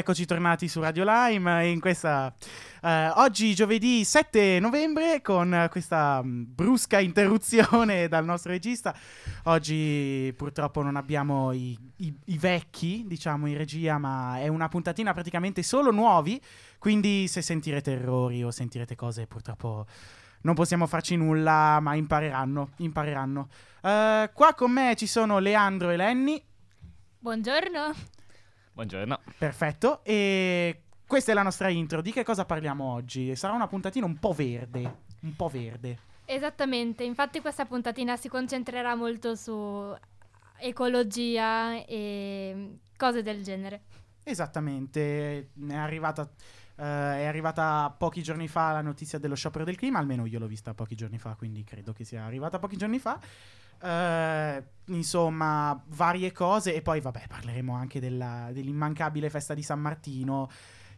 Eccoci tornati su Radio Lime in questa eh, oggi giovedì 7 novembre con questa mm, brusca interruzione dal nostro regista. Oggi purtroppo non abbiamo i, i- i vecchi, diciamo, in regia, ma è una puntatina praticamente solo nuovi, quindi se sentirete errori o sentirete cose purtroppo non possiamo farci nulla, ma impareranno, impareranno. Eh, qua con me ci sono Leandro e Lenny. Buongiorno. Buongiorno. Perfetto, e questa è la nostra intro. Di che cosa parliamo oggi? Sarà una puntatina un po' verde. Un po' verde. Esattamente, infatti questa puntatina si concentrerà molto su ecologia e cose del genere. Esattamente, è arrivata, eh, è arrivata pochi giorni fa la notizia dello sciopero del clima, almeno io l'ho vista pochi giorni fa, quindi credo che sia arrivata pochi giorni fa. Eh, insomma, varie cose e poi vabbè parleremo anche della- dell'immancabile festa di San Martino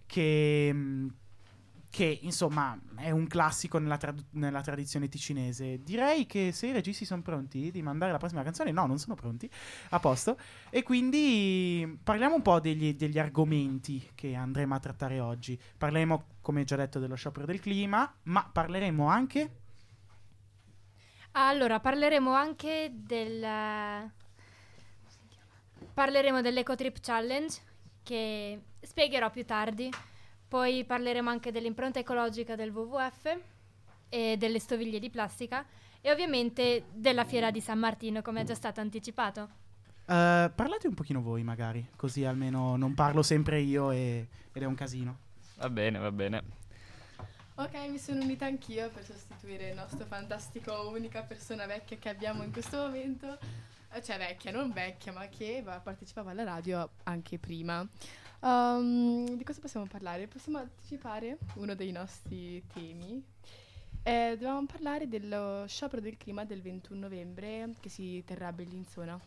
che, mh, che insomma è un classico nella, trad- nella tradizione ticinese. Direi che se i registi sono pronti di mandare la prossima canzone, no, non sono pronti, a posto. E quindi parliamo un po' degli, degli argomenti che andremo a trattare oggi. Parleremo, come già detto, dello sciopero del clima, ma parleremo anche... Allora, parleremo anche del... Parleremo dell'Ecotrip Challenge, che spiegherò più tardi. Poi parleremo anche dell'impronta ecologica del WWF e delle stoviglie di plastica. E ovviamente della fiera di San Martino, come è già stato anticipato. Eh, parlate un pochino voi, magari, così almeno non parlo sempre io e- ed è un casino. Va bene, va bene. Ok, mi sono unita anch'io per sostituire il nostro fantastico unica persona vecchia che abbiamo in questo momento. Cioè vecchia, non vecchia, ma che va- partecipava alla radio anche prima. Um, di cosa possiamo parlare? Possiamo anticipare uno dei nostri temi. Eh, dovevamo parlare dello sciopero del clima del 21 novembre che si terrà a Bellinzona.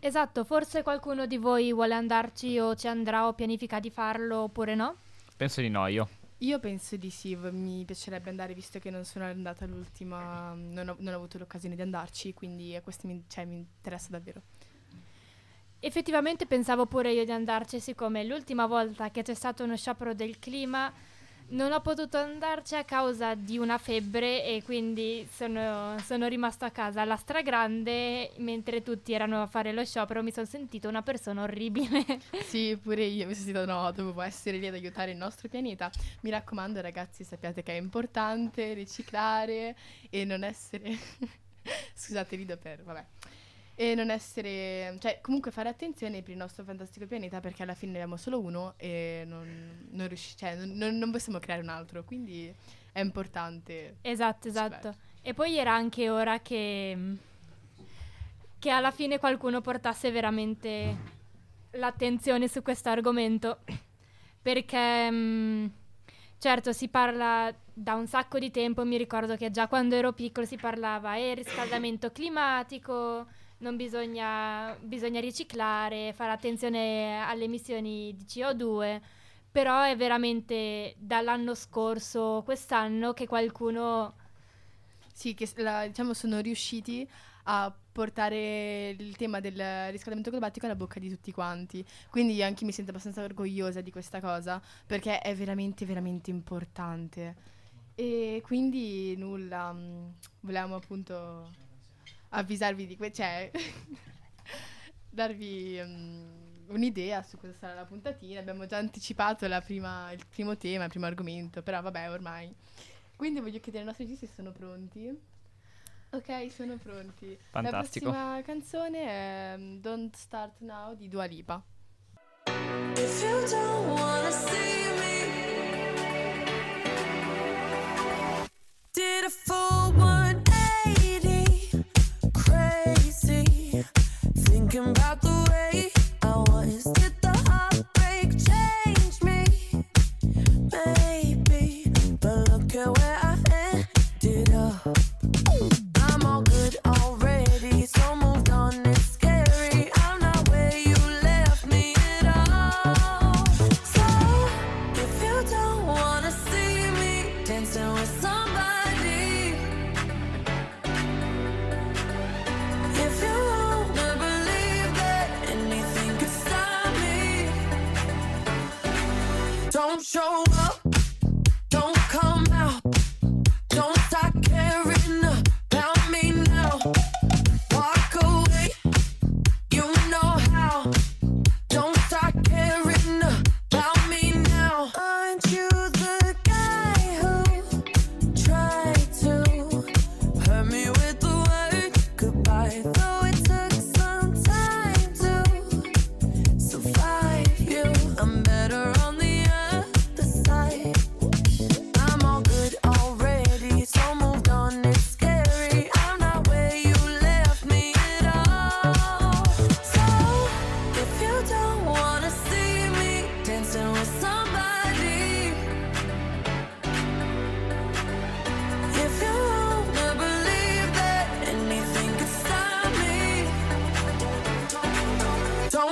Esatto, forse qualcuno di voi vuole andarci o ci andrà o pianifica di farlo oppure no? Penso di no io. Io penso di sì, mi piacerebbe andare visto che non sono andata l'ultima, non ho, non ho avuto l'occasione di andarci, quindi questo mi, cioè, mi interessa davvero. Effettivamente pensavo pure io di andarci, siccome l'ultima volta che c'è stato uno sciopero del clima non ho potuto andarci a causa di una febbre e quindi sono, sono rimasto a casa alla stragrande mentre tutti erano a fare lo sciopero mi sono sentita una persona orribile. Sì, pure io mi sono sentita no, dovevo essere lì ad aiutare il nostro pianeta. Mi raccomando ragazzi, sappiate che è importante riciclare e non essere... Scusate, rido per... vabbè. E non essere... cioè comunque fare attenzione per il nostro fantastico pianeta perché alla fine ne abbiamo solo uno e non, non, riusci- cioè, non- non- possiamo creare un altro, quindi è importante. esatto, esatto. E poi era anche ora che, che alla fine qualcuno portasse veramente l'attenzione su questo argomento. Perché, certo, si parla da un sacco di tempo. Mi ricordo che già quando ero piccolo si parlava e riscaldamento climatico, non bisogna, bisogna riciclare, fare attenzione alle emissioni di CO2. Però è veramente dall'anno scorso, quest'anno, che qualcuno Sì, che la- diciamo sono riusciti a portare il tema del riscaldamento climatico alla bocca di tutti quanti. Quindi anche mi sento abbastanza orgogliosa di questa cosa perché è veramente, veramente importante. E quindi nulla, mh, volevamo appunto avvisarvi di questo, cioè darvi, mh, un'idea su cosa sarà la puntatina. Abbiamo già anticipato la prima- il primo tema, il primo argomento, però vabbè, ormai. Quindi voglio chiedere ai nostri registi se sono pronti. Ok, sono pronti. Fantastico. La prossima canzone è mm, Don't Start Now di Dua Lipa. If you don't wanna see me, did a full 180, thinking about the way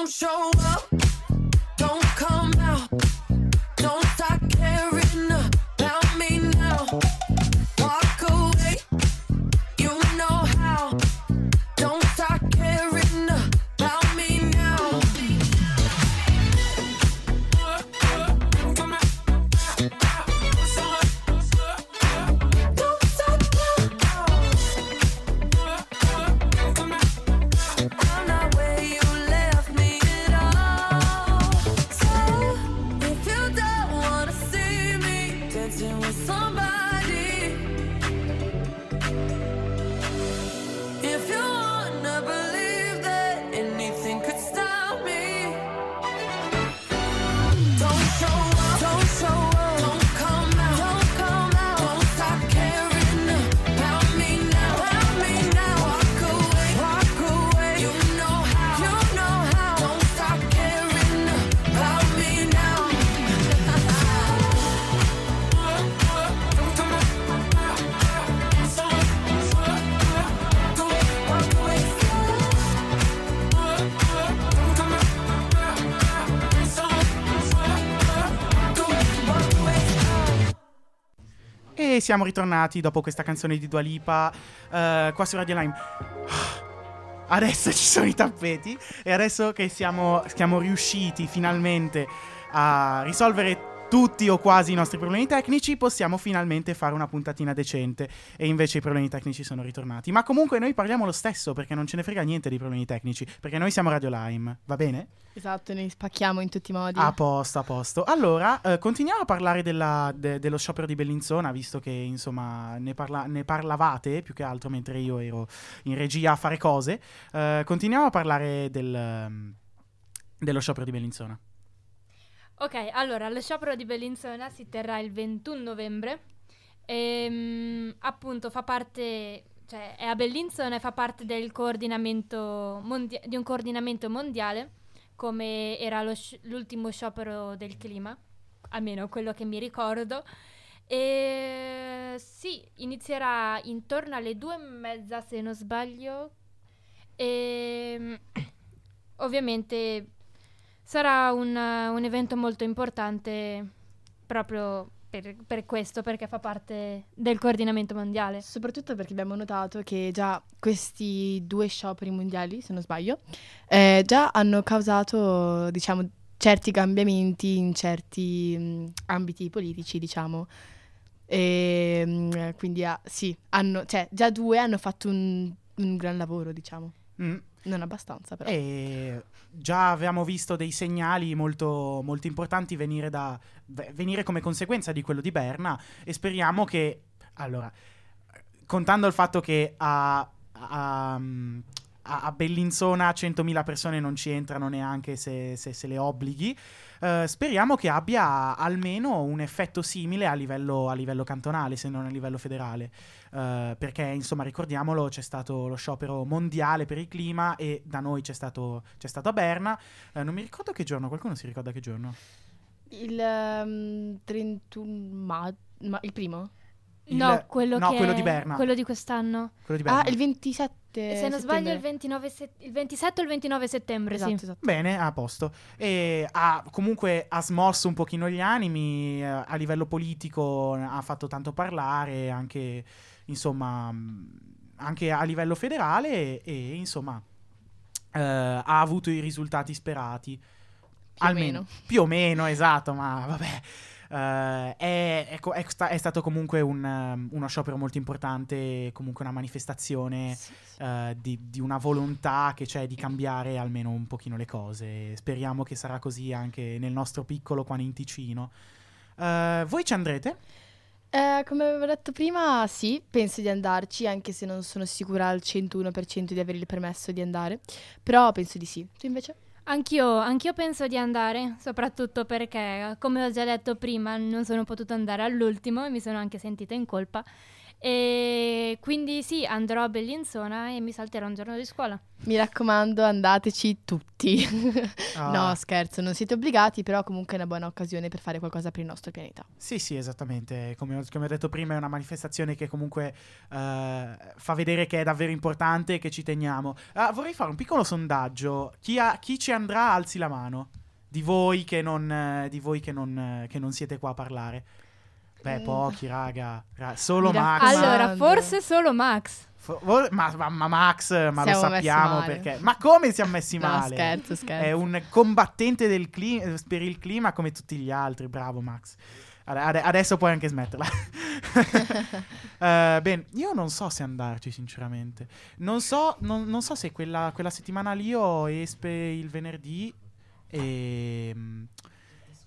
don't show up, siamo ritornati dopo questa canzone di Dua Lipa eh, qua su Radio Lime. Adesso ci sono i tappeti e adesso che siamo, siamo riusciti finalmente a risolvere tutti o quasi i nostri problemi tecnici, possiamo finalmente fare una puntatina decente. E invece i problemi tecnici sono ritornati. Ma comunque noi parliamo lo stesso perché non ce ne frega niente dei problemi tecnici. Perché noi siamo Radio Lime, va bene? Esatto, noi spacchiamo in tutti i modi. A posto, a posto. Allora, eh, continuiamo a parlare della- de- dello sciopero di Bellinzona, visto che insomma ne, parla- ne parlavate più che altro mentre io ero in regia a fare cose. Eh, continuiamo a parlare del, ehm, dello sciopero di Bellinzona. Ok, allora, lo sciopero di Bellinzona si terrà il 21 novembre. E, appunto fa parte, cioè è a Bellinzona e fa parte del coordinamento mondia- di un coordinamento mondiale, come era sci- l'ultimo sciopero del clima, almeno quello che mi ricordo. E sì, inizierà intorno alle due e mezza, se non sbaglio. E ovviamente sarà un, un evento molto importante proprio per, per questo, perché fa parte del coordinamento mondiale. Soprattutto perché abbiamo notato che già questi due scioperi mondiali, se non sbaglio, eh, già hanno causato, diciamo, certi cambiamenti in certi mh, ambiti politici, diciamo. E, mh, quindi ah, sì, hanno, cioè, già due hanno fatto un, un gran lavoro, diciamo. Mm. Non abbastanza, però. E già avevamo visto dei segnali molto, molto importanti venire, da, venire come conseguenza di quello di Berna e speriamo che, allora, contando il fatto che a, a, a- a Bellinzona 100.000 persone non ci entrano neanche se, se- se le obblighi, eh, speriamo che abbia almeno un effetto simile a livello, a livello cantonale, se non a livello federale. Eh, perché insomma ricordiamolo c'è stato lo sciopero mondiale per il clima e da noi c'è stato, c'è stato a Berna Eh, non mi ricordo che giorno qualcuno si ricorda che giorno Il ehm, 31 maggio. il primo? Il- no, quello, no, che quello di Berna Quello di quest'anno. quello di Berna Ah, il 27. Se non sbaglio il, 29 set- il 27 o il 29 settembre, Esatto, sì. esatto. Bene, a posto. E ha, comunque ha smosso un pochino gli animi, eh, a livello politico ha fatto tanto parlare, anche insomma, mh, anche a livello federale e, insomma eh, ha avuto i risultati sperati. Più o Almeno. meno. Più o meno, esatto, ma vabbè. Eh, è, è è stato comunque un, um, uno sciopero molto importante, comunque una manifestazione Sì, sì. eh, di, di una volontà che c'è di cambiare almeno un pochino le cose. Speriamo che sarà così anche nel nostro piccolo qua in Ticino. Eh, voi ci andrete? Eh, come avevo detto prima, sì, penso di andarci, anche se non sono sicura al 101% di avere il permesso di andare. Però penso di sì. Tu invece? Anch'io, anch'io penso di andare, soprattutto perché, come ho già detto prima, non sono potuta andare all'ultimo e mi sono anche sentita in colpa. E quindi sì, andrò a Bellinzona e mi salterò un giorno di scuola. Mi raccomando, andateci tutti. Ah. No, scherzo, non siete obbligati, però comunque è una buona occasione per fare qualcosa per il nostro pianeta. Sì, sì, esattamente. Come ho, come ho detto prima, è una manifestazione che comunque eh, fa vedere che è davvero importante e che ci teniamo. Ah, vorrei fare un piccolo sondaggio. Chi, ha- chi ci andrà, alzi la mano. Di voi che non, eh, di voi che non, eh, che non siete qua a parlare. Beh, Mm. pochi, raga. Ra- solo Max. Allora, forse solo Max. Fo- vo- ma, ma- ma Max, ma lo Siamo messi sappiamo perché. Ma come siamo messi No, male? scherzo, scherzo. È un combattente del cli- per il clima come tutti gli altri. Bravo, Max. Ade- adesso puoi anche smetterla. Eh, bene, io non so se andarci, sinceramente. Non so, non, non so se quella, quella settimana lì ho Espe il venerdì. E.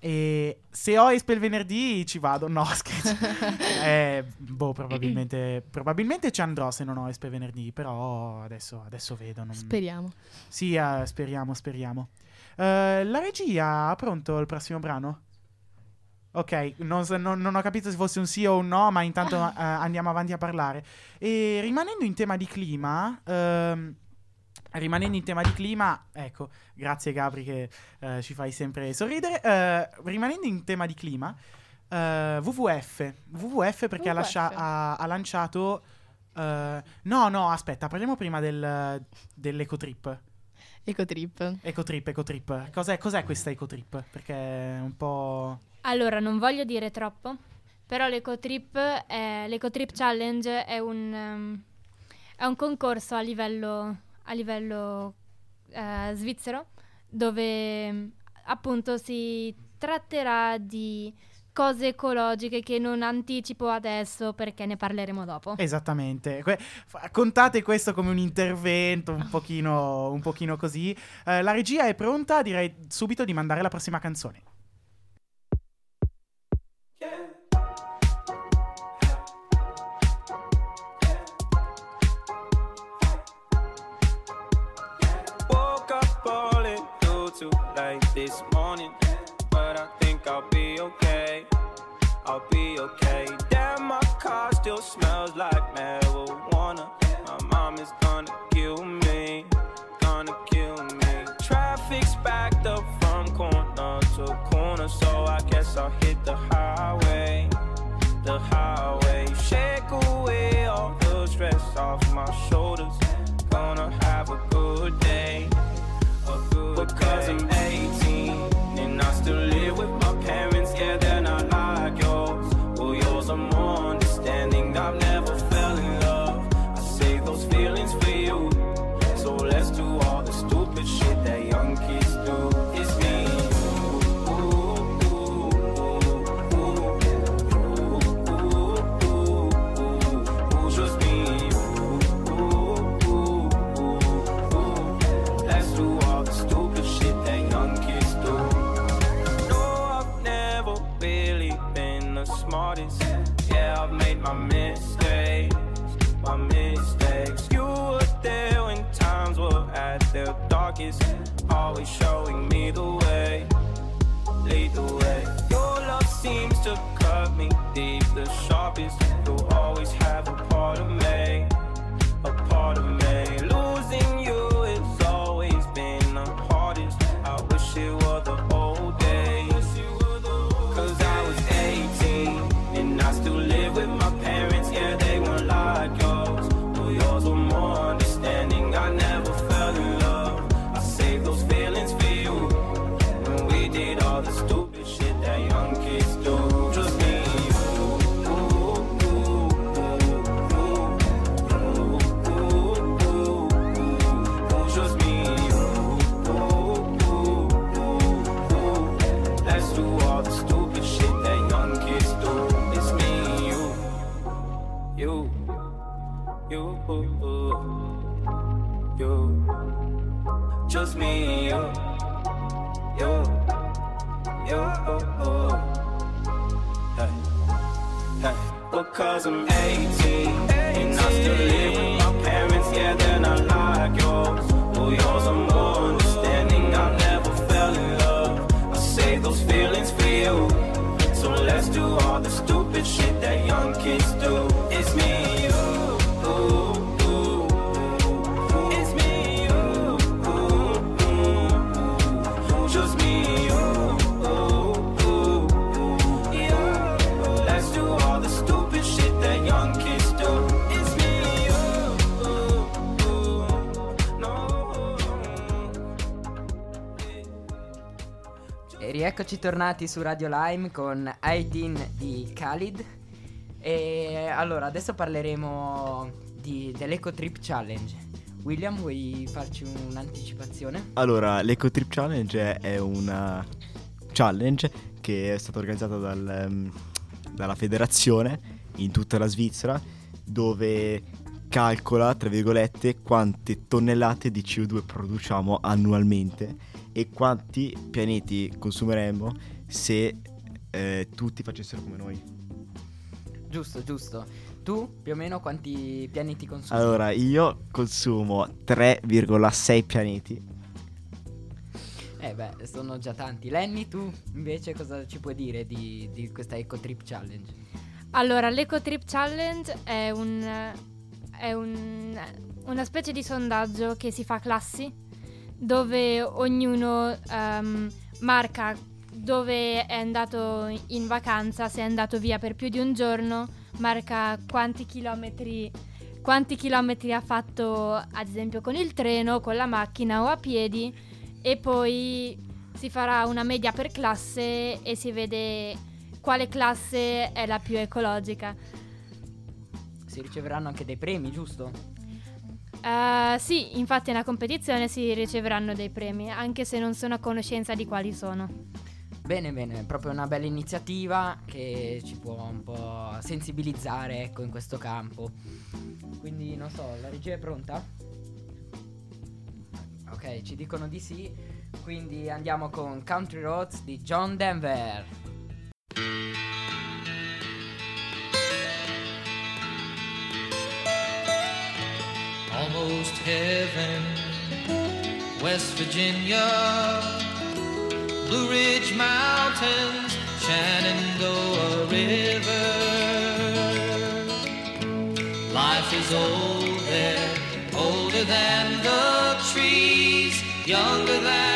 E se ho Espe il venerdì ci vado. No, scherzo. Eh, boh, probabilmente, probabilmente ci andrò se non ho Espe venerdì. Però adesso, adesso vedo. non- Speriamo. sì, eh, speriamo, speriamo. Eh, la regia ha pronto il prossimo brano? Ok, non, non- non ho capito se fosse un sì o un no, ma intanto eh, andiamo avanti a parlare. E rimanendo in tema di clima, ehm, rimanendo in tema di clima, ecco, grazie Gabri che eh, ci fai sempre sorridere. Eh, rimanendo in tema di clima, eh, WWF, WWF perché Ha, lascia- WWF. ha- ha lanciato... eh, no, no, aspetta, parliamo prima del, dell'ecotrip. Ecotrip. Ecotrip, ecotrip. Cos'è, cos'è questa ecotrip? Perché è un po'... Allora, non voglio dire troppo, però l'Ecotrip, è- l'Ecotrip Challenge è un, ehm, è un concorso a livello, a livello eh, svizzero dove mm, appunto si tratterà di cose ecologiche che non anticipo adesso perché ne parleremo dopo. Esattamente. Que- fa- contate questo come un intervento un pochino, un pochino così. Eh, la regia è pronta, direi subito di mandare la prossima canzone. This morning, but I think I'll be okay. I'll be okay. Damn, my car still smells like marijuana. My mom is gonna kill me, gonna kill me. Traffic's backed up from corner to corner, so I guess I'll hit the highway, the highway. Shake away all the stress off my shoulders. Deep, the sharpest. You'll always have a part of me, a part of me. E rieccoci tornati su Radio Lime con 18 di Khalid. E allora, adesso parleremo di, dell'Eco Trip Challenge. William, vuoi farci un'anticipazione? Allora, l'Eco Trip Challenge è una challenge che è stata organizzata dal, ehm, dalla federazione in tutta la Svizzera dove calcola, tra virgolette, quante tonnellate di CO2 produciamo annualmente e quanti pianeti consumeremmo se eh, tutti facessero come noi. Giusto, giusto. Tu più o meno quanti pianeti consumi? Allora, io consumo 3,6 pianeti. Eh beh, sono già tanti. Lenny, tu invece cosa ci puoi dire di, di questa Eco Trip Challenge? Allora, l'Eco Trip Challenge è, un, è un- una specie di sondaggio che si fa a classi, dove ognuno ehm, marca dove è andato in vacanza, se è andato via per più di un giorno, marca quanti chilometri, quanti chilometri ha fatto, ad esempio, con il treno, con la macchina o a piedi, e poi si farà una media per classe e si vede quale classe è la più ecologica. Si riceveranno anche dei premi, giusto? Eh, sì, infatti nella competizione si riceveranno dei premi, anche se non sono a conoscenza di quali sono. Bene, bene, proprio una bella iniziativa che ci può un po' sensibilizzare, ecco, in questo campo. Quindi, non so, la regia è pronta? Ok, ci dicono di sì. Quindi andiamo con Country Roads di John Denver. Heaven. West Virginia, Blue Ridge Mountains, Shenandoah River. Life is old there, older than the trees, younger than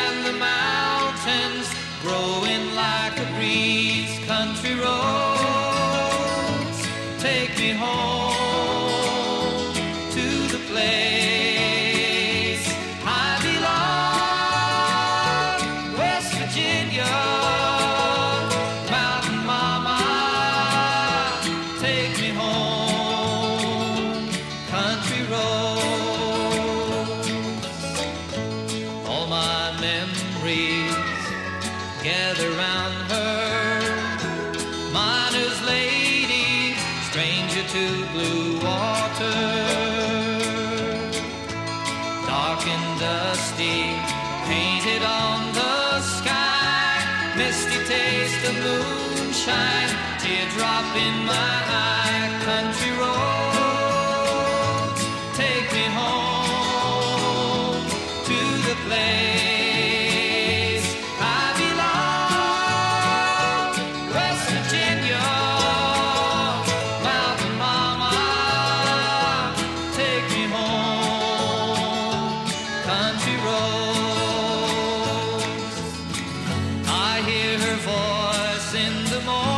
in the morning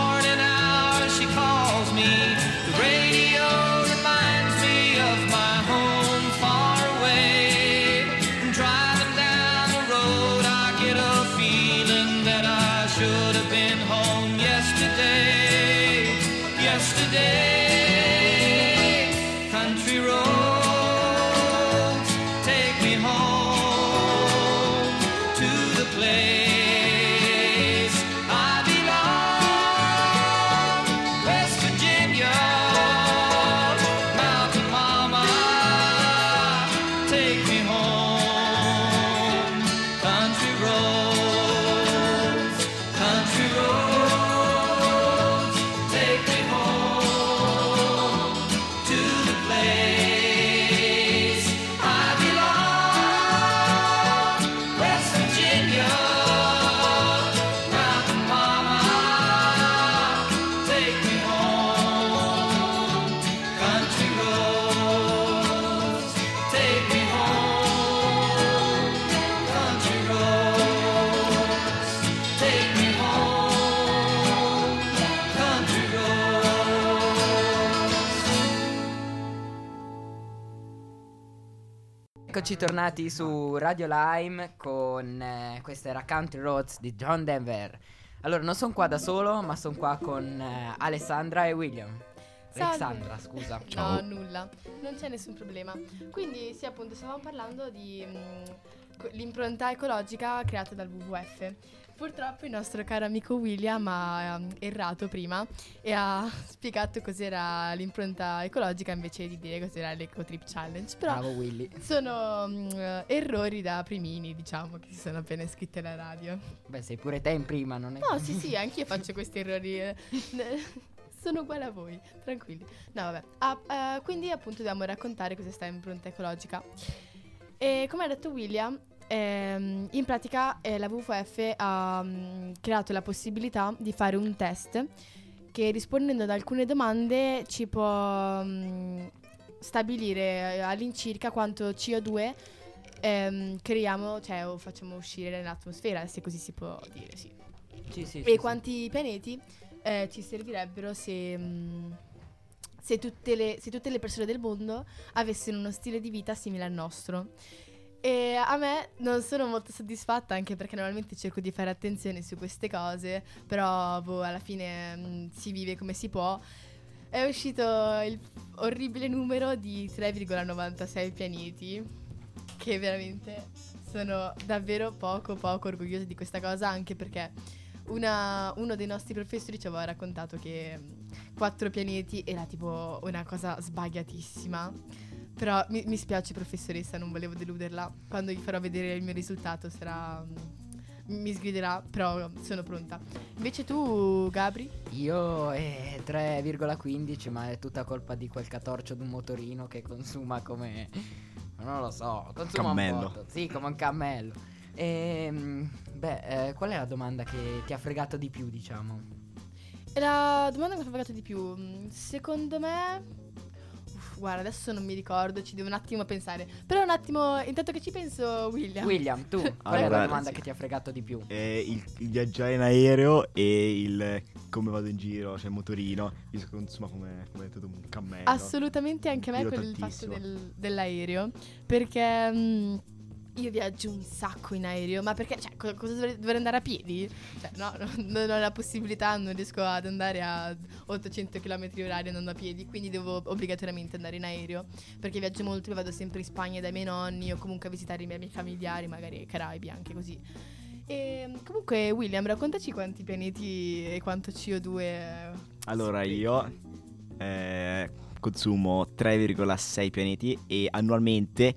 Eccoci tornati su Radio Lime con eh, questa era Country Roads di John Denver. Allora, non sono qua da solo, ma sono qua con eh, Alessandra e William. Salve. Alexandra, scusa. No, nulla, non c'è nessun problema. Quindi, sì, appunto, stavamo parlando di mm, co- l'impronta ecologica creata dal WWF. Purtroppo il nostro caro amico William ha um, errato prima e ha spiegato cos'era l'impronta ecologica invece di dire cos'era l'Eco Trip Challenge. Però Bravo Willy. sono eh, errori da primini, diciamo, che si sono appena iscritti alla radio. Beh, sei pure te in prima, non è? No, sì, sì, anch'io faccio questi errori. eh. Sono uguale a voi, tranquilli. No, vabbè. Ah, eh, quindi, appunto, dobbiamo raccontare cos'è sta impronta ecologica. E come ha detto William, ehm, in pratica eh, la WWF ha mm, creato la possibilità di fare un test che rispondendo ad alcune domande ci può mm, stabilire eh, all'incirca quanto CO2 ehm, creiamo, cioè o facciamo uscire nell'atmosfera, se così si può dire, sì. Sì, sì, E sì, quanti pianeti eh, ci servirebbero se, mm, se, tutte le, se tutte le persone del mondo avessero uno stile di vita simile al nostro. E a me non sono molto soddisfatta anche perché normalmente cerco di fare attenzione su queste cose, però boh, alla fine mm, si vive come si può. È uscito il orribile numero di 3,96 pianeti, che veramente sono davvero poco poco orgogliosa di questa cosa, anche perché una- uno dei nostri professori ci aveva raccontato che quattro pianeti era tipo una cosa sbagliatissima. Però mi, mi spiace professoressa, non volevo deluderla. Quando gli farò vedere il mio risultato sarà... mm, mi sgriderà, però sono pronta. Invece tu, Gabri? Io è 3,15, ma è tutta colpa di quel catorcio di un motorino che consuma come. Non lo so, consuma Cammello. un po'. Sì, come un cammello. Ehm, beh, eh, qual è la domanda che ti ha fregato di più, diciamo? E la domanda che mi ha fregato di più, mm, secondo me... Guarda, adesso non mi ricordo, ci devo un attimo pensare. Però un attimo, intanto che ci penso, William. William, tu, qual è la domanda sì. che ti ha fregato di più? Eh, il, il viaggiare in aereo e il come vado in giro, cioè il motorino, che consuma come, come detto un cammello. Assolutamente anche a me quel fatto del- dell'aereo. Perché mm, io viaggio un sacco in aereo. Ma perché? Cioè, co- cosa dovrei, dovrei andare a piedi? Cioè, no, no, non ho la possibilità, non riesco ad andare a 800 km orari andando a piedi. Quindi devo obbligatoriamente andare in aereo. Perché viaggio molto, io vado sempre in Spagna dai miei nonni o comunque a visitare i miei miei familiari, magari ai Caraibi, anche così. E comunque, William, raccontaci quanti pianeti e quanto CO2. Allora io eh, consumo 3,6 pianeti e annualmente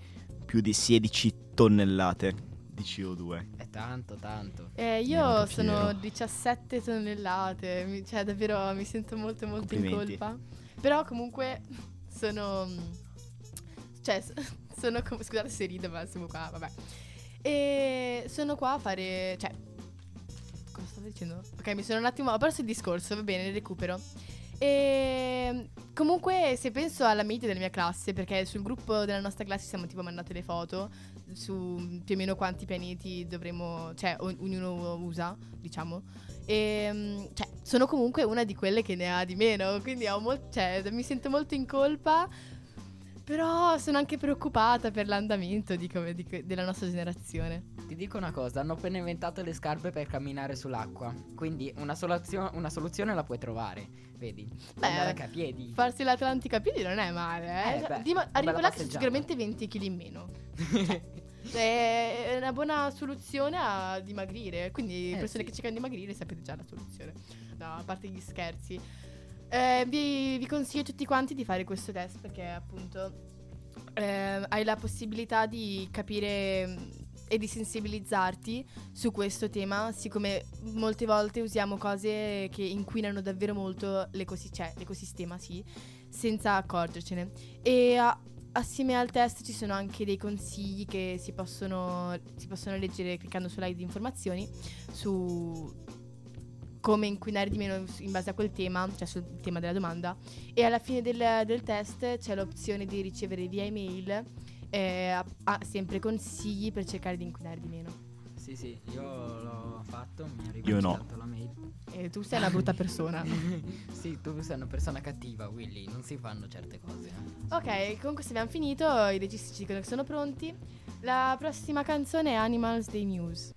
più di 16 tonnellate di CO2. È tanto, tanto. Eh, io sono fiero. 17 tonnellate, mi- cioè davvero mi sento molto molto in colpa. Però comunque sono... Cioè, sono come... Scusate se rido, ma siamo qua, vabbè. E sono qua a fare. cioè. Cosa stavo dicendo? Ok, mi sono un attimo. Ho perso il discorso, va bene, recupero. E comunque, se penso alla media della mia classe, perché sul gruppo della nostra classe siamo tipo mandate le foto su più o meno quanti pianeti dovremmo. cioè, o- ognuno usa, diciamo. E mm, cioè, sono comunque una di quelle che ne ha di meno. Quindi ho mol- cioè, mi sento molto in colpa. Però sono anche preoccupata per l'andamento di come- di della nostra generazione. Ti dico una cosa, hanno appena inventato le scarpe per camminare sull'acqua. Quindi una, soluzio- una soluzione la puoi trovare. Vedi? Beh, Andare a piedi. Farsi l'Atlantica a piedi non è male, eh. Eh, beh, di- bella là che sicuramente 20 kg in meno. Cioè, è una buona soluzione a dimagrire. Quindi, Eh, persone sì. che cercano di dimagrire, sapete già la soluzione. No, a parte gli scherzi. Eh, vi, vi consiglio tutti quanti di fare questo test perché, appunto, eh, hai la possibilità di capire mm, e di sensibilizzarti su questo tema, siccome molte volte usiamo cose che inquinano davvero molto l'ecosi- cioè, l'ecosistema, sì, senza accorgercene. E a- assieme al test ci sono anche dei consigli che si possono, si possono leggere cliccando sulla di informazioni su come inquinare di meno in base a quel tema, cioè sul tema della domanda. E alla fine del, del test c'è l'opzione di ricevere via email eh, a- a- sempre consigli per cercare di inquinare di meno. Sì, sì, io l'ho fatto, mi è Io no. la mail. E tu sei una brutta persona. sì, tu sei una persona cattiva, Willy, non si fanno certe cose. eh. ok, comunque se abbiamo finito, i registi ci dicono che sono pronti. La prossima canzone è Animals dei Muse.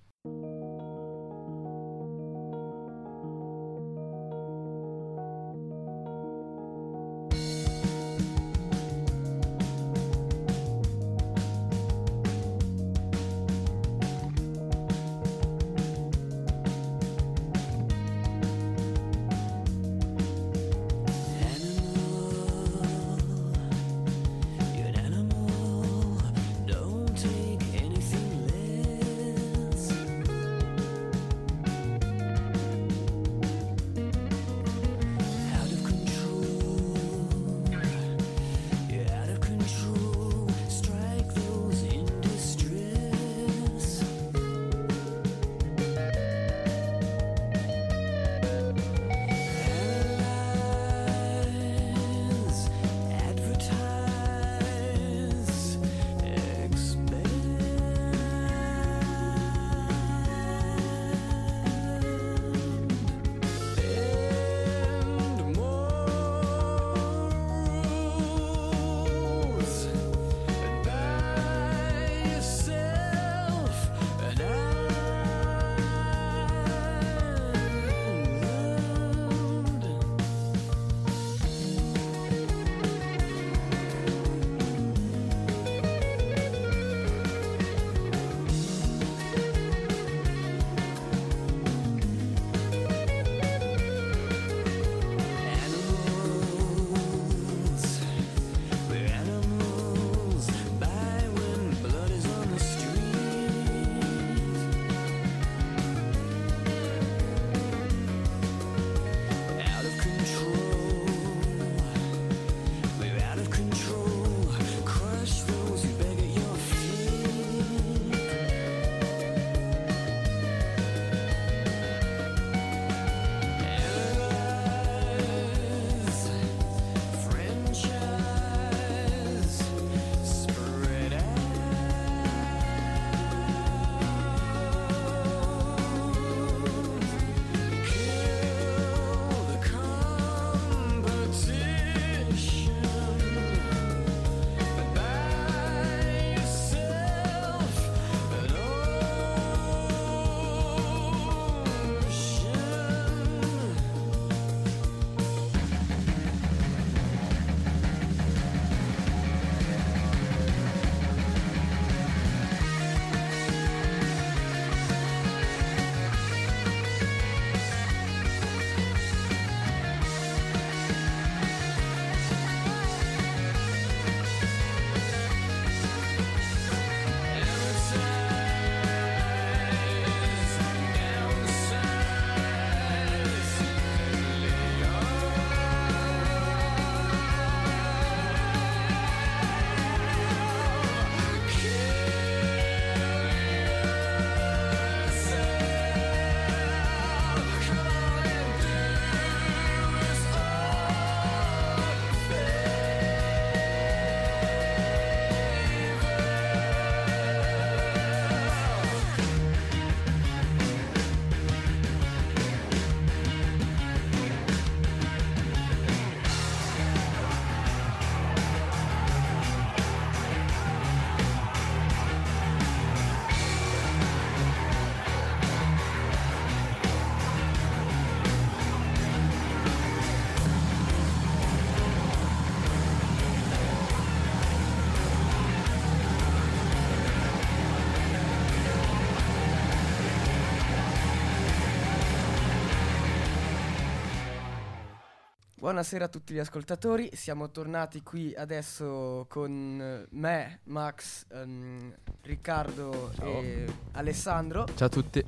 Buonasera a tutti gli ascoltatori, siamo tornati qui adesso con me, Max, ehm, Riccardo e Alessandro Ciao a tutti.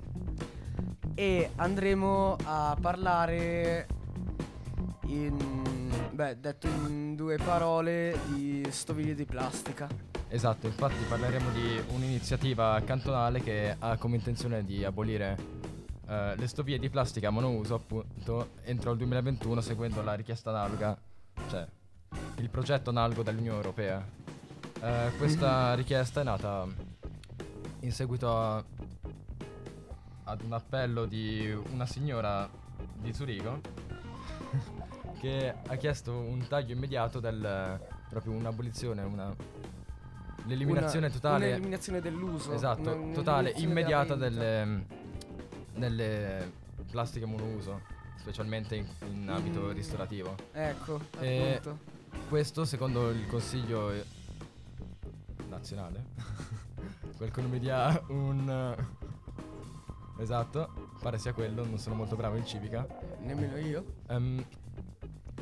e andremo a parlare in, beh, detto in due parole, di stoviglie di plastica. Esatto, infatti parleremo di un'iniziativa cantonale che ha come intenzione di abolire eh, le stoviglie di plastica monouso appunto entro il 2021 seguendo la richiesta analoga, cioè il progetto analogo dell'Unione Europea. Eh, questa richiesta è nata in seguito a- ad un appello di una signora di Zurigo che ha chiesto un taglio immediato del proprio un'abolizione, una l'eliminazione Una- totale Un'eliminazione dell'uso. Esatto, una- totale, immediata delle, delle plastiche monouso, specialmente in, in ambito Mm. ristorativo. Ecco, E questo secondo il Consiglio nazionale, non mi dia un... esatto, pare sia quello, non sono molto bravo in civica. Nemmeno io. Ehm,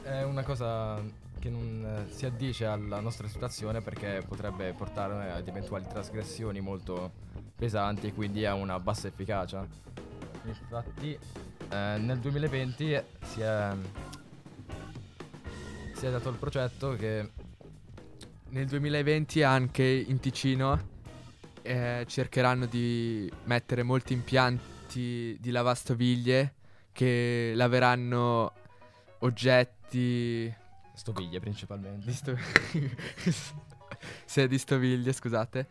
è una cosa che non eh, si addice alla nostra situazione perché potrebbe portare ad eventuali trasgressioni molto pesanti e quindi a una bassa efficacia. Infatti eh, nel 2020 si è, si è dato il progetto che Nel 2020 anche in Ticino eh, cercheranno di mettere molti impianti di lavastoviglie che laveranno oggetti stoviglie principalmente. di sto- sì, di stoviglie, scusate,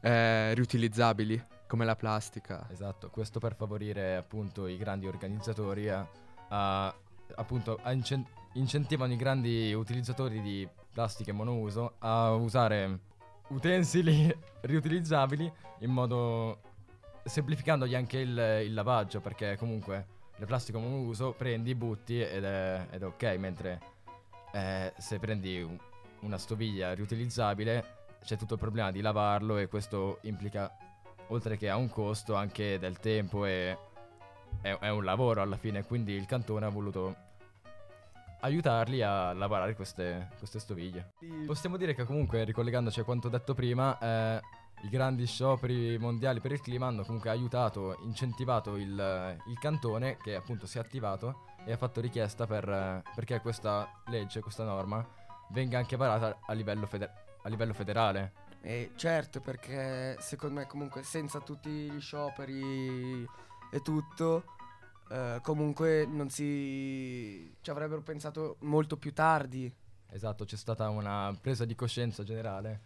eh, riutilizzabili come la plastica. Esatto, questo per favorire appunto i grandi organizzatori a, a- appunto a incen- incentivano i grandi utilizzatori di plastiche monouso a usare utensili riutilizzabili in modo semplificandogli anche il, il lavaggio perché comunque le plastiche monouso prendi, butti ed è, ed è ok mentre eh, se prendi un- una stoviglia riutilizzabile c'è tutto il problema di lavarlo e questo implica oltre che a un costo anche del tempo e è, è un lavoro alla fine, quindi il cantone ha voluto aiutarli a lavorare queste, queste stoviglie. Possiamo dire che comunque, ricollegandoci a quanto detto prima, eh, i grandi scioperi mondiali per il clima hanno comunque aiutato, incentivato il, il cantone che appunto si è attivato e ha fatto richiesta per, perché questa legge, questa norma, venga anche varata a livello, fede- a livello federale. E certo, perché secondo me comunque senza tutti gli scioperi e tutto, eh, comunque non si... ci avrebbero pensato molto più tardi. Esatto, c'è stata una presa di coscienza generale.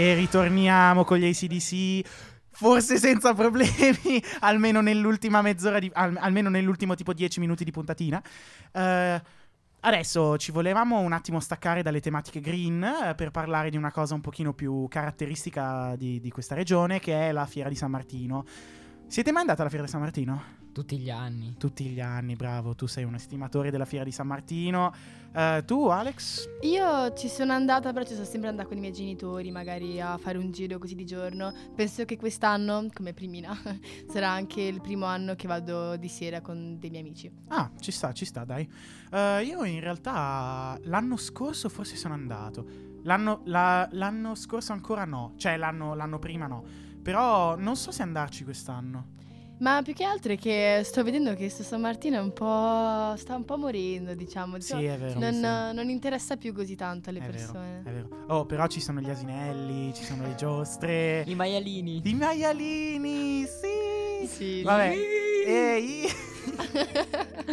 E ritorniamo con gli ACDC. Forse senza problemi, almeno nell'ultima mezz'ora, di, al- almeno nell'ultimo tipo 10 minuti di puntatina. Eh, adesso ci volevamo un attimo staccare dalle tematiche green eh, per parlare di una cosa un pochino più caratteristica di, di questa regione, che è la Fiera di San Martino. Siete mai andati alla Fiera di San Martino? Tutti gli anni. Tutti gli anni, bravo, tu sei un estimatore della Fiera di San Martino. Eh, tu, Alex? Io ci sono andata, però ci sono sempre andata con i miei genitori, magari a fare un giro così di giorno. Penso che quest'anno, come primina, sarà anche il primo anno che vado di sera con dei miei amici. Ah, ci sta, ci sta, dai. Eh, io in realtà l'anno scorso forse sono andato. L'anno, la- l'anno scorso ancora no. Cioè, l'anno, l'anno prima no. Però non so se andarci quest'anno. Ma più che altro è che sto vedendo che sto San Martino è un po'. sta un po' morendo, diciamo. Sì, Diciamo, è vero. Non, Sì, non interessa più così tanto alle È vero, persone. è vero. Oh, però ci sono gli asinelli, ci sono le giostre. I maialini. I maialini, sì. Sì. Vabbè. Ehi.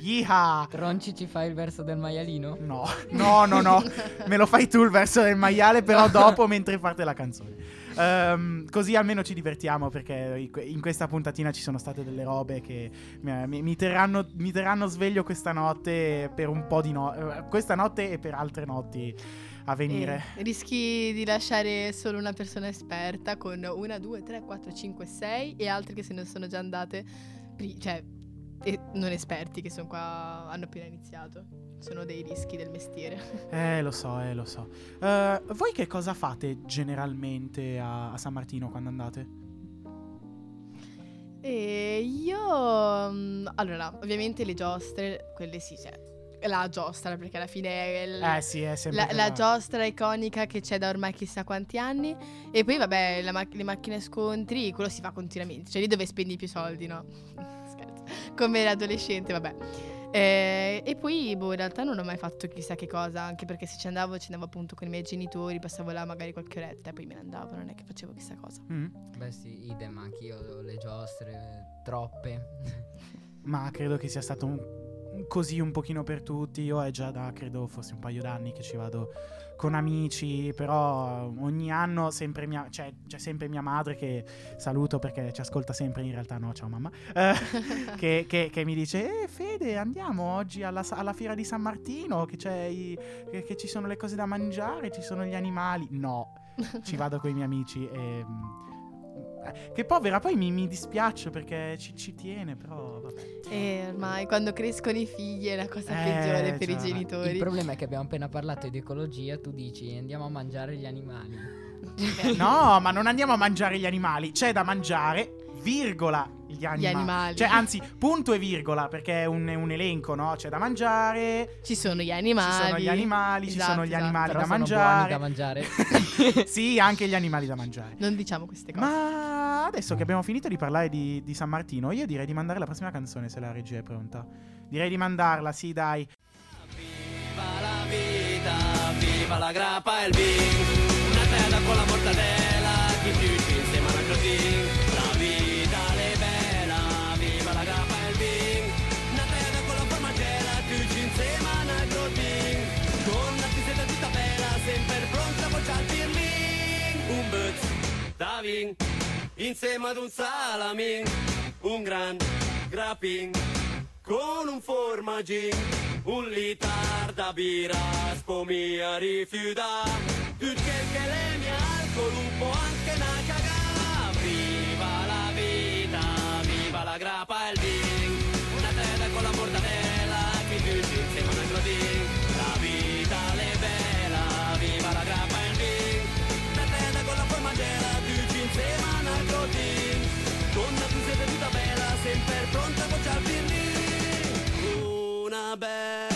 Yeeha. Ronci ci fa il verso del maialino? No, no, no, no. Me lo fai tu il verso del maiale, però dopo mentre parte la canzone. Ehm, così almeno ci divertiamo perché in questa puntatina ci sono state delle robe che mi, mi- terranno, mi terranno sveglio questa notte per un po' di no- eh, questa notte e per altre notti a venire. E rischi di lasciare solo una persona esperta con una, due, tre, quattro, cinque, sei e altre che se ne sono già andate, pri- cioè e non esperti che sono qua, hanno appena iniziato. Sono dei rischi del mestiere. Eh, lo so, eh, lo so. Eh, voi che cosa fate generalmente a, a San Martino quando andate? E io... mm, Allora, ovviamente le giostre, quelle sì, cioè, la giostra, perché alla fine è il- Eh sì, è la, la giostra iconica che c'è da ormai chissà quanti anni. E poi, vabbè, mac- le macchine scontri, quello si fa continuamente. Cioè, lì dove spendi più soldi, no? Come l'adolescente, vabbè. Eh, e poi, boh, in realtà non ho mai fatto chissà che cosa, anche perché se ci andavo, ci andavo appunto con i miei genitori, passavo là magari qualche oretta e poi me ne andavo, non è che facevo chissà cosa. Mm. Beh sì, idem, anch'io le giostre, troppe. Ma credo che sia stato un- così un pochino per tutti. Io è già da, credo, forse un paio d'anni che ci vado con amici, però ogni anno sempre mia, cioè, c'è sempre mia madre che saluto perché ci ascolta sempre, in realtà no, ciao mamma, eh, che, che- che mi dice, eh Fede, andiamo oggi alla, alla fiera di San Martino, che, c'è i- che, che ci sono le cose da mangiare, ci sono gli animali. No, ci vado con i miei amici e... eh, Che povera, poi mi, mi dispiace perché ci, ci tiene, però vabbè. E ormai quando crescono i figli è la cosa Eh, peggiore per i già. genitori. Il problema è che abbiamo appena parlato di ecologia, tu dici andiamo a mangiare gli animali. No, ma non andiamo a mangiare gli animali. C'è da mangiare, virgola, gli animali. animali. Cioè, anzi, punto e virgola, perché è un, è un elenco, no? C'è da mangiare. Ci sono gli animali. Ci sono gli animali, ci Esatto, sono gli esatto. animali Però da sono mangiare. buoni da mangiare. sì, anche gli animali da mangiare. Non diciamo queste cose. Ma adesso che abbiamo finito di parlare di, di San Martino, io direi di mandare la prossima canzone se la regia è pronta. Direi di mandarla, sì, dai. la vita, viva la grappa e il vin Una terra con la mortadella, chi più ci insieme alla crotin da vin, insieme ad un salamin Un gran grappin con un formaggin, un litar da birra, spomia rifiuta, più che le mie alcol, un po' anche una cagà, Una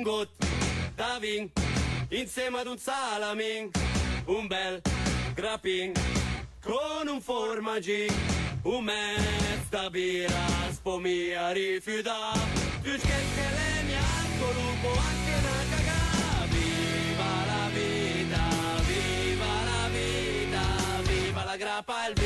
un got da vin, insieme ad un salamin, un bel grappin, con un formaggin, un mezz da birra, spomia rifiuta, più che le mie al anche una cagà, viva la vita, viva la vita, viva la grappa e il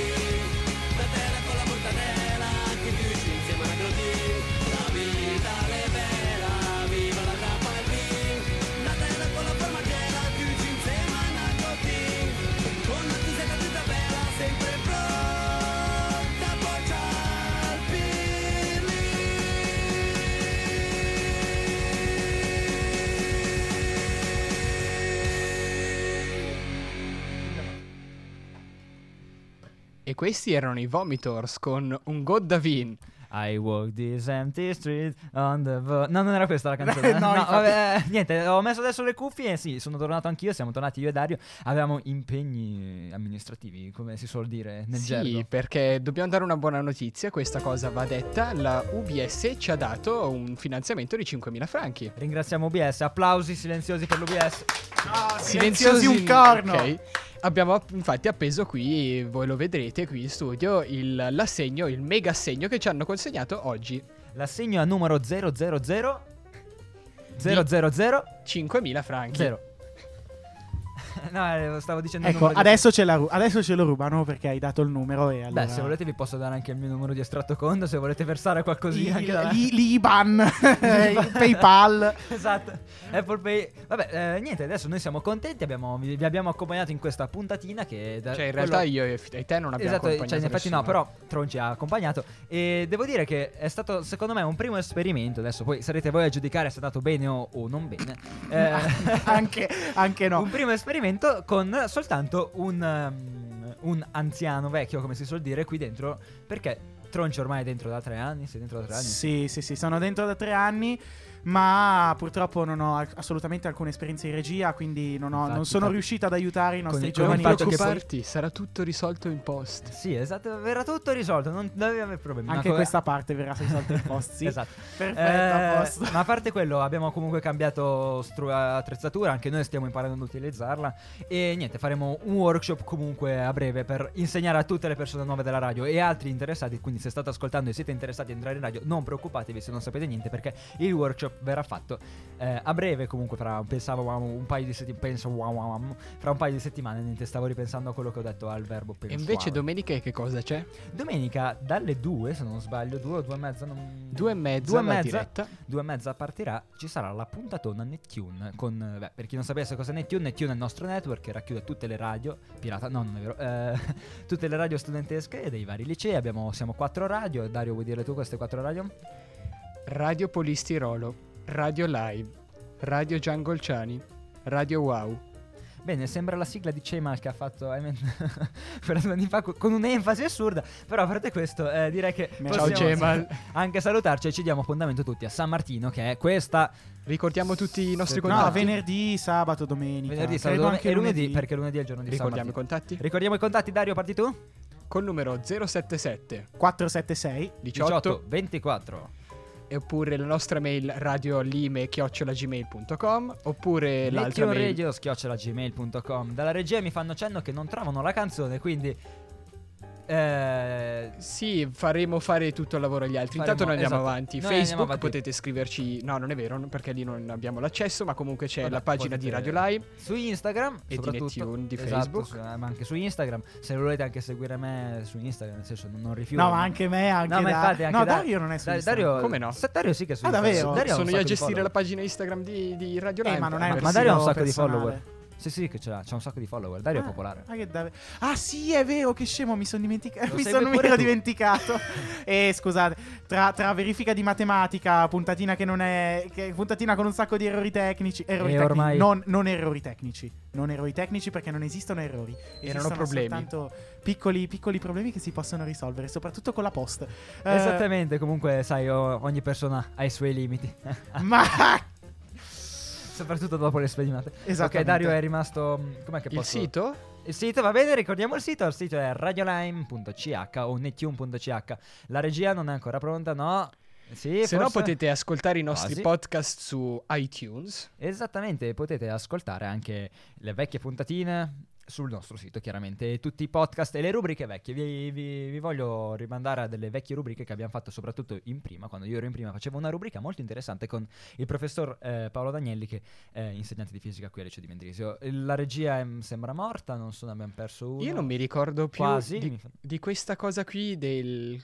E questi erano i Vomitors con un God Davin. I walk this empty street on the vo- No, non era questa la canzone. No, no, infatti. vabbè, niente, ho messo adesso le cuffie e sì, sono tornato anch'io, siamo tornati io e Dario. Avevamo impegni amministrativi, come si suol dire nel Sì, gergo. perché dobbiamo dare una buona notizia, questa cosa va detta, la UBS ci ha dato un finanziamento di 5.000 franchi. Ringraziamo UBS, applausi silenziosi per l'UBS. silenziosi un corno. Ok. Abbiamo infatti appeso qui, voi lo vedrete qui in studio, il- l'assegno, il mega assegno che ci hanno consegnato oggi. L'assegno a numero 000 000 5.000 franchi. Zero. no, eh, stavo dicendo Ecco, numero di- adesso ce, la ru- adesso ce lo rubano perché hai dato il numero e allora... Beh, se volete vi posso dare anche il mio numero di estratto conto, se volete versare qualcosina anche da Li- L'Iban, PayPal. esatto, Apple Pay. Vabbè, eh, niente, adesso noi siamo contenti, abbiamo- vi, vi abbiamo accompagnato in questa puntatina che... da- Cioè, in quello- realtà io e e te non abbiamo Esatto, accompagnato cioè in effetti no, però Tron ci ha accompagnato e devo dire che è stato secondo me un primo esperimento, adesso poi sarete voi a giudicare se è andato bene o, o non bene. Eh, anche, anche no. Un primo esperimento con soltanto un, um, un anziano vecchio, come si suol dire, qui dentro, perché Tronci ormai è dentro da tre anni, sei dentro da tre anni? Sì, sì, sì, sono dentro da tre anni, ma purtroppo non ho al- assolutamente alcuna esperienza in regia, quindi non, ho- Infatti, non sono infatti. riuscito ad aiutare i nostri giovani. con il fatto che poi- preoccuparti, sarà tutto risolto in post. Sì, esatto, verrà tutto risolto, non devi avere problemi. Anche co- questa parte verrà risolta in post, sì. esatto. Perfetto, Eh, a posto. Ma a parte quello, abbiamo comunque cambiato stru- attrezzatura, anche noi stiamo imparando ad utilizzarla. E niente, faremo un workshop comunque a breve per insegnare a tutte le persone nuove della radio e altri interessati. Quindi, se state ascoltando e siete interessati ad entrare in radio, non preoccupatevi se non sapete niente, perché il workshop verrà fatto eh, a breve. Comunque, fra pensavo wow, un paio di settimane. Penso wow, wow, wow, fra un paio di settimane. Niente, stavo ripensando a quello che ho detto al verbo E pensare. invece domenica che cosa c'è? Domenica dalle 2, se non sbaglio, 2 o 2 e mezza. Non... Due e mezza Due e la mezza, diretta. due e mezza partirà. Ci sarà la puntatona Nettune. Con, beh, per chi non sapesse cosa è Nettune, Nettune è il nostro network che racchiude tutte le radio. Pirata, no, non è vero. eh, tutte le radio studentesche dei vari licei. Abbiamo, siamo quattro radio. Dario, vuoi dire tu queste quattro radio? Radio Polistirolo, Radio Live, Radio Giangolciani, Radio Wow. Bene, sembra la sigla di Cemal che ha fatto Ayman quella due anni fa co- con un'enfasi assurda. Però a parte questo, eh, direi che Ciao, possiamo Cemal. anche salutarci e ci diamo appuntamento tutti a San Martino, che è questa. Ricordiamo tutti i nostri No, contatti. venerdì, sabato, domenica. Venerdì, sabato anche e lunedì, perché lunedì è il giorno di San Ricordiamo i contatti? Ricordiamo i contatti, Dario, parti tu? Col numero 077 476 18 24 e oppure la nostra mail radiolime-gmail.com oppure l'altra mail radio gmail.com Dalla regia mi fanno cenno che non trovano la canzone, quindi eh, Sì, faremo fare tutto il lavoro agli altri. Faremo- Intanto noi andiamo esatto. avanti. Noi Facebook andiamo avanti. potete scriverci. No, non è vero, perché lì non abbiamo l'accesso. Ma comunque c'è Vabbè, la pagina di Radio Live. su Instagram E di Nettune di Esatto, Facebook. su- eh, ma anche su Instagram. Se volete anche seguire me su Instagram, nel senso non, non rifiuto. No, ma anche me, anche No, Da- infatti anche No, Da- Dario non è su Da- Instagram. Dario, Come no? Sa- Dario sì che è su Ah, Instagram. davvero? Dario Sono io a di gestire la pagina Instagram di, di Radio Eh, Live. ma non è un Ma Dario ha un sacco di personale. follower. Sì, sì, che ce l'ha, c'ha un sacco di follower. Dario è Ah, popolare. ah, che da- ah, sì, è vero, che scemo, mi sono dimenticato. Lo Mi sono tu. dimenticato. e scusate, tra, tra verifica di matematica, puntatina che non è. Che, puntatina con un sacco di errori tecnici. Errori E tecnici. ormai- Non, non errori tecnici. Non errori tecnici perché non esistono errori. Erano Esistono problemi. soltanto piccoli, piccoli problemi che si possono risolvere, soprattutto con la post. Eh, Esattamente, comunque, sai, ogni persona ha i suoi limiti. Ma Soprattutto dopo le spedimate. Ok, Esattamente. Dario è rimasto. mm, Com'è che Il posso... sito? Il sito va bene, ricordiamo il sito. Il sito è radiolime.ch o nettune.ch. La regia non è ancora pronta, no? Sì, Se no forse- potete ascoltare i nostri Quasi. podcast su iTunes. Esattamente, potete ascoltare anche le vecchie puntatine sul nostro sito, chiaramente, tutti i podcast e le rubriche vecchie. Vi, vi- vi voglio rimandare a delle vecchie rubriche che abbiamo fatto soprattutto in prima, quando io ero in prima facevo una rubrica molto interessante con il professor eh, Paolo Dagnelli che è insegnante di fisica qui al liceo di Mendrisio. La regia em, sembra morta, non so, ne abbiamo perso uno. Io non mi ricordo più Quasi, di, di questa cosa qui del-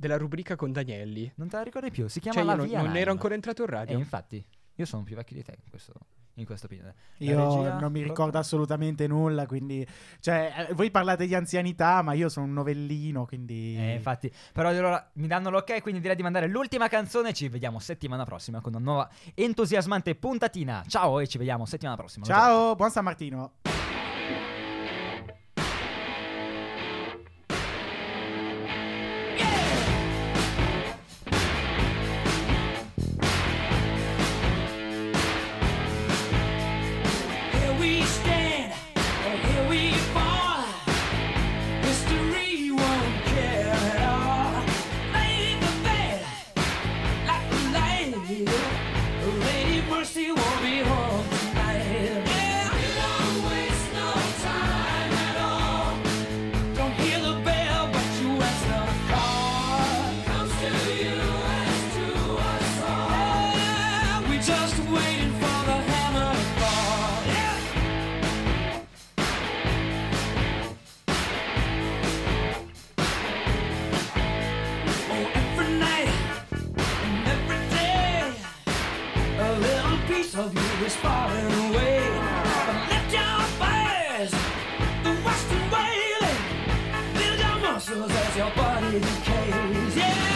della rubrica con Danielli. Non te la ricordi più? Si chiama Cioè, io La non, Via non Nine. ero ancora entrato in radio. E infatti, io sono più vecchio di te in questo, in questo opinione. Io regia- non mi ricordo assolutamente nulla, quindi... Cioè, eh, voi parlate di anzianità, ma io sono un novellino, quindi... Eh, infatti, però allora mi danno l'ok, quindi direi di mandare l'ultima canzone. Ci vediamo settimana prossima con una nuova entusiasmante puntatina. Ciao e ci vediamo settimana prossima. Ciao, buon San Martino. Piece of you is falling away. But lift your fires, the western wailing, build your muscles as your body decays.